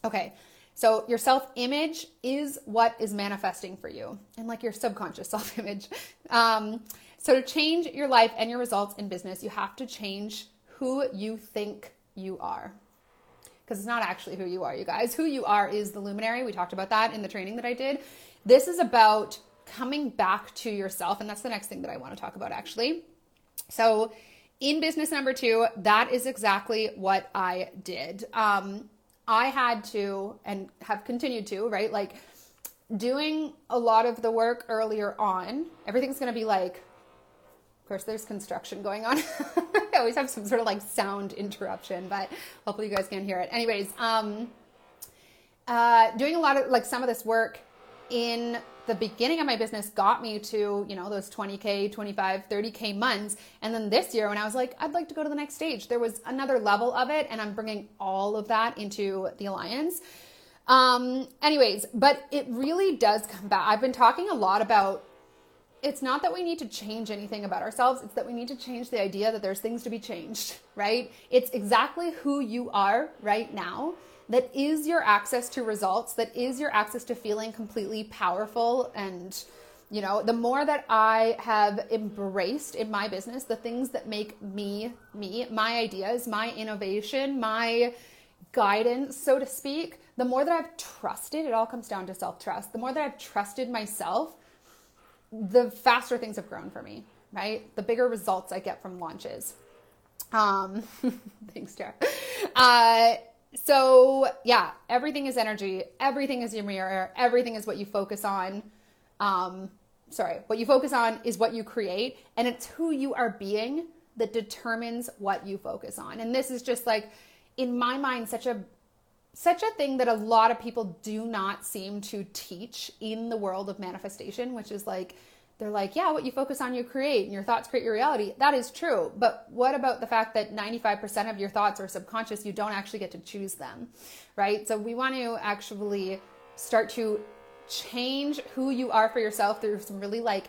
Okay, so your self image is what is manifesting for you, and like your subconscious self image. Um, so to change your life and your results in business, you have to change who you think you are. because it's not actually who you are, you guys. Who you are is the luminary. We talked about that in the training that I did. This is about coming back to yourself. And that's the next thing that I want to talk about, actually. So, in business number two, that is exactly what I did. Um, I had to, and have continued to, right? Like, doing a lot of the work earlier on, everything's going to be like, of course, there's construction going on. I always have some sort of like sound interruption, but hopefully you guys can hear it. Anyways, um, uh, doing a lot of like some of this work in the beginning of my business got me to, you know, those 20K, 25, 30K months. And then this year, when I was like, I'd like to go to the next stage, there was another level of it. And I'm bringing all of that into the Alliance. Um, anyways, but it really does come back. I've been talking a lot about it's not that we need to change anything about ourselves, it's that we need to change the idea that there's things to be changed, right? It's exactly who you are right now that is your access to results, that is your access to feeling completely powerful and you know, the more that I have embraced in my business the things that make me me, my ideas, my innovation, my guidance, so to speak, the more that I've trusted, it all comes down to self trust. The more that I've trusted myself, the faster things have grown for me, right? The bigger results I get from launches. Um, thanks, Tara. Uh, so yeah, everything is energy. Everything is your mirror. Everything is what you focus on. Um, sorry, what you focus on is what you create, and it's who you are being that determines what you focus on. And this is just like, in my mind, such a such a thing that a lot of people do not seem to teach in the world of manifestation, which is like they're like, yeah, what you focus on, you create, and your thoughts create your reality. That is true. But what about the fact that 95% of your thoughts are subconscious? You don't actually get to choose them, right? So we want to actually start to change who you are for yourself through some really like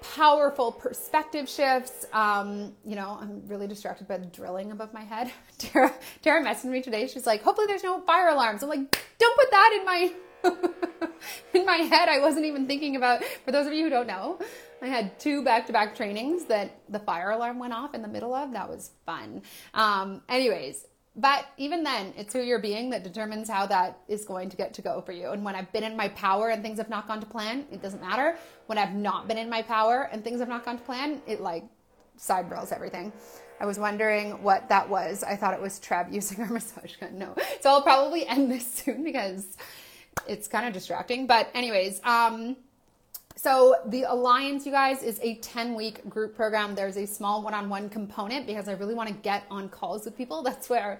powerful perspective shifts. Um, you know, I'm really distracted by the drilling above my head. Tara, Tara messaged me today. She's like, hopefully there's no fire alarms. I'm like, don't put that in my in my head, I wasn't even thinking about. For those of you who don't know, I had two back-to-back trainings that the fire alarm went off in the middle of. That was fun. Um, anyways, but even then, it's who you're being that determines how that is going to get to go for you. And when I've been in my power and things have not gone to plan, it doesn't matter. When I've not been in my power and things have not gone to plan, it like sidebrails everything. I was wondering what that was. I thought it was Trev using her massage gun. No. So I'll probably end this soon because it's kind of distracting. But, anyways, um, so the Alliance, you guys, is a 10 week group program. There's a small one on one component because I really want to get on calls with people. That's where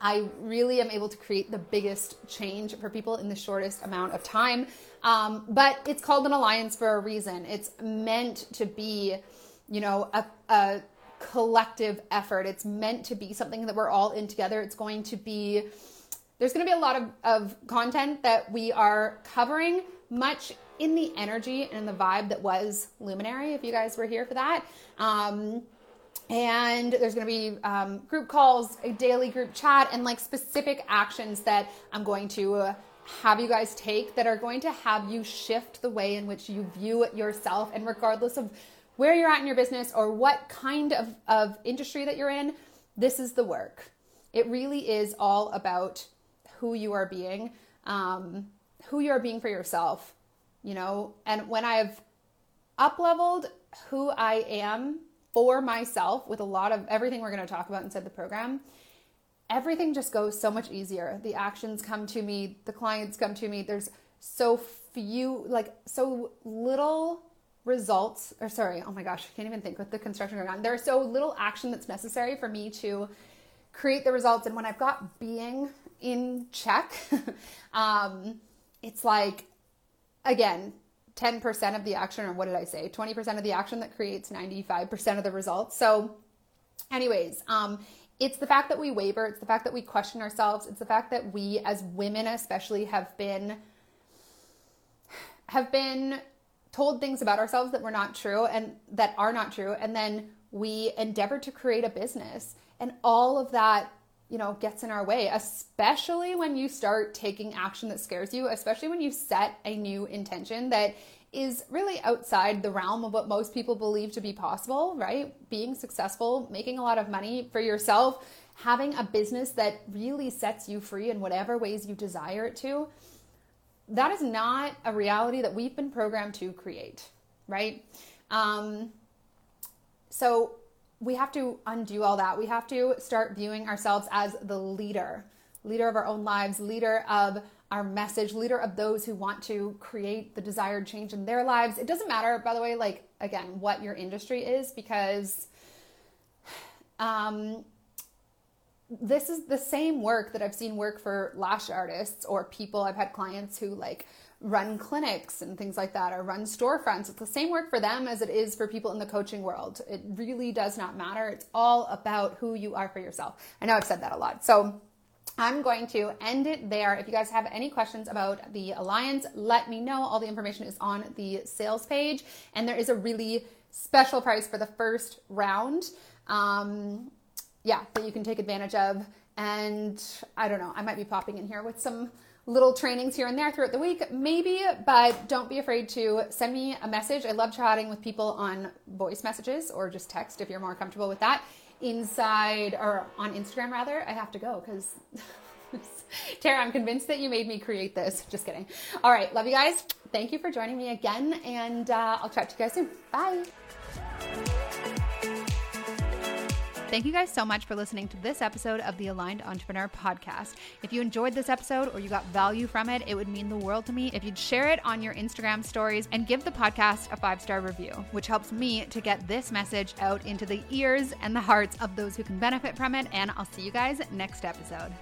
I really am able to create the biggest change for people in the shortest amount of time. Um, but it's called an alliance for a reason. It's meant to be, you know, a, a collective effort. It's meant to be something that we're all in together. It's going to be there's going to be a lot of, of content that we are covering, much in the energy and the vibe that was Luminary, if you guys were here for that. Um, and there's going to be um, group calls, a daily group chat, and like specific actions that I'm going to uh, have you guys take that are going to have you shift the way in which you view yourself. And regardless of where you're at in your business or what kind of, of industry that you're in, this is the work. It really is all about who you are being, um, who you are being for yourself, you know. And when I've up leveled who I am for myself with a lot of everything we're going to talk about inside the program, everything just goes so much easier. The actions come to me, the clients come to me. There's so few, like, so little results, or sorry, oh my gosh, I can't even think with the construction going on. There's so little action that's necessary for me to create the results. And when I've got being in check, um, it's like, again, 10% of the action, or what did I say? 20% of the action that creates 95% of the results. So, anyways, um, it's the fact that we waver, it's the fact that we question ourselves, it's the fact that we as women especially have been have been told things about ourselves that were not true and that are not true and then we endeavor to create a business and all of that you know gets in our way especially when you start taking action that scares you especially when you set a new intention that is really outside the realm of what most people believe to be possible right being successful making a lot of money for yourself having a business that really sets you free in whatever ways you desire it to, that is not a reality that we've been programmed to create, right? Um, so we have to undo all that. We have to start viewing ourselves as the leader, leader of our own lives, leader of our message, leader of those who want to create the desired change in their lives. It doesn't matter, by the way, like again, what your industry is, because um, this is the same work that I've seen work for lash artists or people. I've had clients who like run clinics and things like that or run storefronts. It's the same work for them as it is for people in the coaching world. It really does not matter. It's all about who you are for yourself. I know I've said that a lot. So I'm going to end it there. If you guys have any questions about the alliance, let me know. All the information is on the sales page, and there is a really special price for the first round. Um, yeah, that you can take advantage of. And I don't know, I might be popping in here with some little trainings here and there throughout the week, maybe, but don't be afraid to send me a message. I love chatting with people on voice messages or just text if you're more comfortable with that. Inside or on Instagram, rather, I have to go because Tara, I'm convinced that you made me create this. Just kidding. All right, love you guys. Thank you for joining me again, and uh, I'll chat to you guys soon. Bye. Thank you guys so much for listening to this episode of the Aligned Entrepreneur Podcast. If you enjoyed this episode or you got value from it, it would mean the world to me if you'd share it on your Instagram stories and give the podcast a five star review, which helps me to get this message out into the ears and the hearts of those who can benefit from it. And I'll see you guys next episode.